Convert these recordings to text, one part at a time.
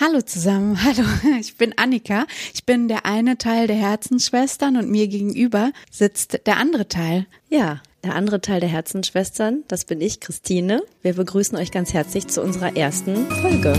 Hallo zusammen, hallo, ich bin Annika. Ich bin der eine Teil der Herzensschwestern und mir gegenüber sitzt der andere Teil. Ja, der andere Teil der Herzensschwestern, das bin ich, Christine. Wir begrüßen euch ganz herzlich zu unserer ersten Folge.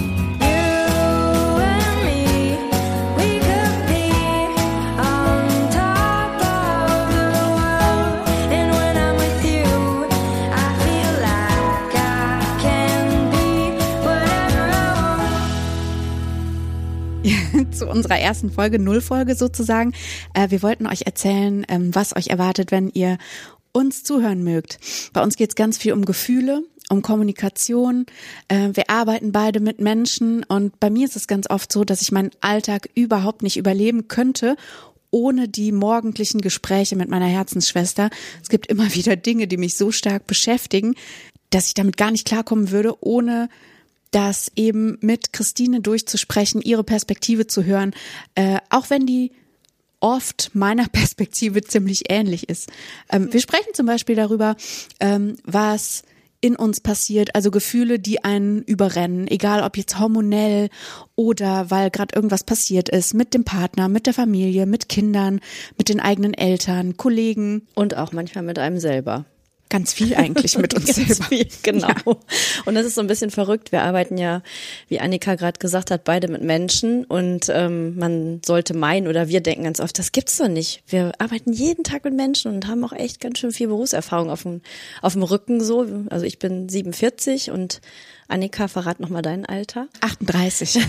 zu unserer ersten Folge, Nullfolge sozusagen. Äh, wir wollten euch erzählen, ähm, was euch erwartet, wenn ihr uns zuhören mögt. Bei uns geht es ganz viel um Gefühle, um Kommunikation. Äh, wir arbeiten beide mit Menschen und bei mir ist es ganz oft so, dass ich meinen Alltag überhaupt nicht überleben könnte ohne die morgendlichen Gespräche mit meiner Herzensschwester. Es gibt immer wieder Dinge, die mich so stark beschäftigen, dass ich damit gar nicht klarkommen würde, ohne das eben mit Christine durchzusprechen, ihre Perspektive zu hören, äh, auch wenn die oft meiner Perspektive ziemlich ähnlich ist. Ähm, wir sprechen zum Beispiel darüber, ähm, was in uns passiert, also Gefühle, die einen überrennen, egal ob jetzt hormonell oder weil gerade irgendwas passiert ist, mit dem Partner, mit der Familie, mit Kindern, mit den eigenen Eltern, Kollegen. Und auch manchmal mit einem selber. Ganz viel eigentlich mit uns selber. Viel, genau. Ja. Und das ist so ein bisschen verrückt. Wir arbeiten ja, wie Annika gerade gesagt hat, beide mit Menschen und ähm, man sollte meinen oder wir denken ganz oft, das gibt's doch nicht. Wir arbeiten jeden Tag mit Menschen und haben auch echt ganz schön viel Berufserfahrung auf dem, auf dem Rücken so. Also ich bin 47 und Annika, verrat nochmal dein Alter. 38.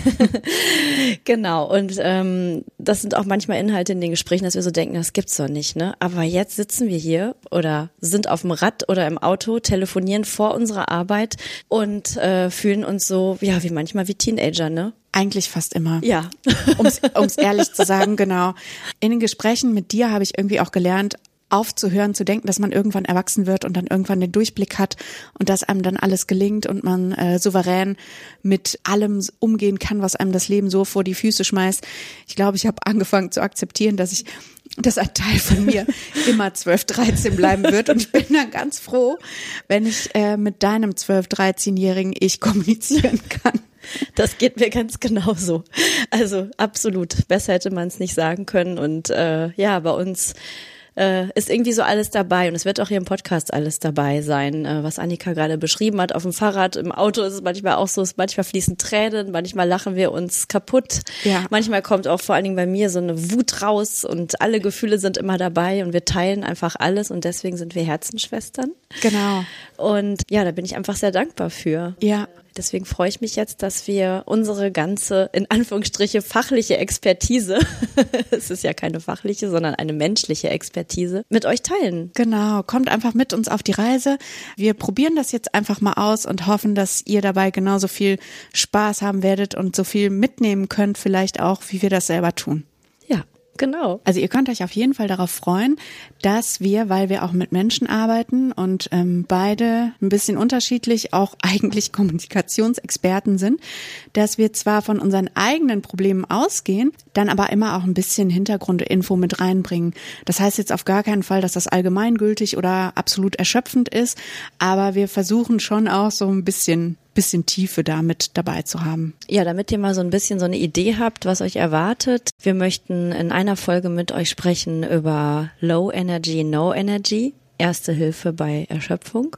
genau. Und ähm, das sind auch manchmal Inhalte in den Gesprächen, dass wir so denken, das gibt's doch nicht, ne? Aber jetzt sitzen wir hier oder sind auf dem Rad oder im Auto, telefonieren vor unserer Arbeit und äh, fühlen uns so, ja, wie manchmal wie Teenager, ne? Eigentlich fast immer. Ja. Um es ehrlich zu sagen, genau. In den Gesprächen mit dir habe ich irgendwie auch gelernt, aufzuhören, zu denken, dass man irgendwann erwachsen wird und dann irgendwann den Durchblick hat und dass einem dann alles gelingt und man äh, souverän mit allem umgehen kann, was einem das Leben so vor die Füße schmeißt. Ich glaube, ich habe angefangen zu akzeptieren, dass ich dass ein Teil von mir immer 12, 13 bleiben wird. Und ich bin dann ganz froh, wenn ich äh, mit deinem 12, 13-jährigen Ich kommunizieren kann. Das geht mir ganz genauso. Also absolut. Besser hätte man es nicht sagen können. Und äh, ja, bei uns äh, ist irgendwie so alles dabei und es wird auch hier im Podcast alles dabei sein, äh, was Annika gerade beschrieben hat. Auf dem Fahrrad, im Auto ist es manchmal auch so, manchmal fließen Tränen, manchmal lachen wir uns kaputt. Ja. Manchmal kommt auch vor allen Dingen bei mir so eine Wut raus und alle Gefühle sind immer dabei und wir teilen einfach alles und deswegen sind wir Herzenschwestern. Genau. Und ja, da bin ich einfach sehr dankbar für. Ja. Deswegen freue ich mich jetzt, dass wir unsere ganze, in Anführungsstriche, fachliche Expertise, es ist ja keine fachliche, sondern eine menschliche Expertise, mit euch teilen. Genau, kommt einfach mit uns auf die Reise. Wir probieren das jetzt einfach mal aus und hoffen, dass ihr dabei genauso viel Spaß haben werdet und so viel mitnehmen könnt, vielleicht auch, wie wir das selber tun. Genau. Also ihr könnt euch auf jeden Fall darauf freuen, dass wir, weil wir auch mit Menschen arbeiten und ähm, beide ein bisschen unterschiedlich auch eigentlich Kommunikationsexperten sind, dass wir zwar von unseren eigenen Problemen ausgehen, dann aber immer auch ein bisschen Hintergrundinfo mit reinbringen. Das heißt jetzt auf gar keinen Fall, dass das allgemeingültig oder absolut erschöpfend ist, aber wir versuchen schon auch so ein bisschen bisschen Tiefe damit dabei zu haben. Ja, damit ihr mal so ein bisschen so eine Idee habt, was euch erwartet. Wir möchten in einer Folge mit euch sprechen über Low Energy, No Energy, Erste Hilfe bei Erschöpfung.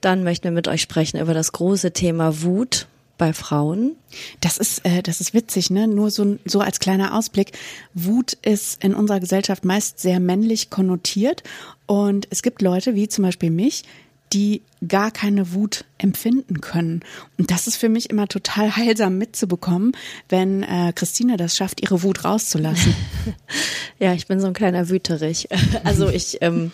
Dann möchten wir mit euch sprechen über das große Thema Wut bei Frauen. Das ist, äh, das ist witzig, ne? Nur so, so als kleiner Ausblick. Wut ist in unserer Gesellschaft meist sehr männlich konnotiert und es gibt Leute wie zum Beispiel mich, die gar keine Wut empfinden können. Und das ist für mich immer total heilsam mitzubekommen, wenn äh, Christine das schafft, ihre Wut rauszulassen. ja, ich bin so ein kleiner Wüterich. Also ich ähm,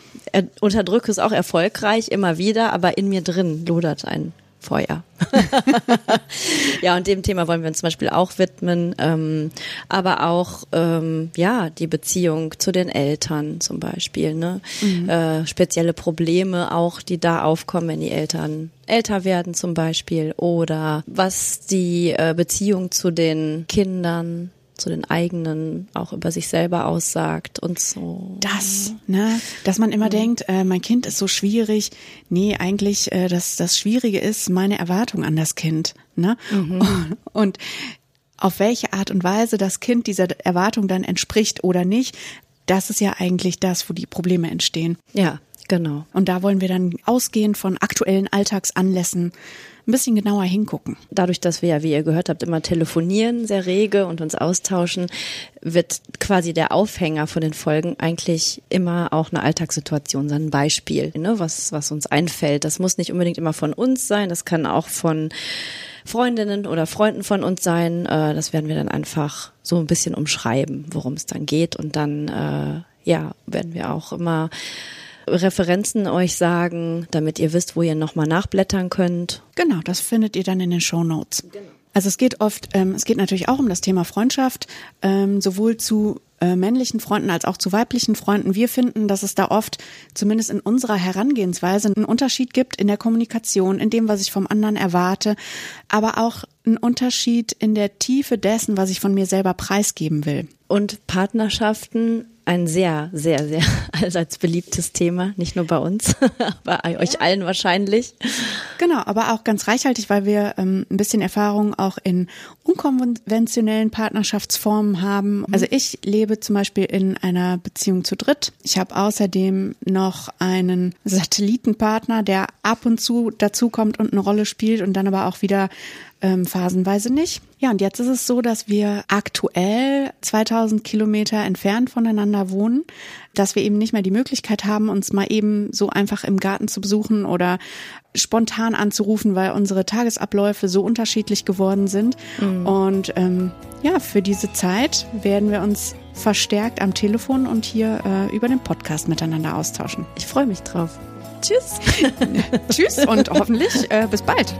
unterdrücke es auch erfolgreich immer wieder, aber in mir drin lodert ein Feuer. ja, und dem Thema wollen wir uns zum Beispiel auch widmen, ähm, aber auch ähm, ja die Beziehung zu den Eltern zum Beispiel, ne? Mhm. Äh, spezielle Probleme auch, die da aufkommen, wenn die Eltern älter werden zum Beispiel oder was die äh, Beziehung zu den Kindern zu den eigenen auch über sich selber aussagt und so. Das, ne, dass man immer mhm. denkt, äh, mein Kind ist so schwierig. Nee, eigentlich äh, das das Schwierige ist meine Erwartung an das Kind, ne? Mhm. Und, und auf welche Art und Weise das Kind dieser Erwartung dann entspricht oder nicht, das ist ja eigentlich das, wo die Probleme entstehen. Ja, genau. Und da wollen wir dann ausgehend von aktuellen Alltagsanlässen ein bisschen genauer hingucken. Dadurch, dass wir ja, wie ihr gehört habt, immer telefonieren, sehr rege und uns austauschen, wird quasi der Aufhänger von den Folgen eigentlich immer auch eine Alltagssituation sein, ein Beispiel, ne, was, was uns einfällt. Das muss nicht unbedingt immer von uns sein, das kann auch von Freundinnen oder Freunden von uns sein. Äh, das werden wir dann einfach so ein bisschen umschreiben, worum es dann geht. Und dann, äh, ja, werden wir auch immer Referenzen euch sagen, damit ihr wisst, wo ihr nochmal nachblättern könnt. Genau, das findet ihr dann in den Show Notes. Genau. Also es geht oft, ähm, es geht natürlich auch um das Thema Freundschaft, ähm, sowohl zu äh, männlichen Freunden als auch zu weiblichen Freunden. Wir finden, dass es da oft, zumindest in unserer Herangehensweise, einen Unterschied gibt in der Kommunikation, in dem, was ich vom anderen erwarte, aber auch einen Unterschied in der Tiefe dessen, was ich von mir selber preisgeben will. Und Partnerschaften ein sehr, sehr, sehr allseits beliebtes Thema, nicht nur bei uns, bei euch allen wahrscheinlich. Genau, aber auch ganz reichhaltig, weil wir ähm, ein bisschen Erfahrung auch in unkonventionellen Partnerschaftsformen haben. Mhm. Also ich lebe zum Beispiel in einer Beziehung zu dritt. Ich habe außerdem noch einen Satellitenpartner, der ab und zu dazukommt und eine Rolle spielt und dann aber auch wieder ähm, phasenweise nicht. Ja, und jetzt ist es so, dass wir aktuell 2000 Kilometer entfernt voneinander wohnen, dass wir eben nicht mehr die Möglichkeit haben, uns mal eben so einfach im Garten zu besuchen oder spontan anzurufen, weil unsere Tagesabläufe so unterschiedlich geworden sind. Mhm. Und ähm, ja, für diese Zeit werden wir uns verstärkt am Telefon und hier äh, über den Podcast miteinander austauschen. Ich freue mich drauf. Tschüss. Tschüss und hoffentlich äh, bis bald.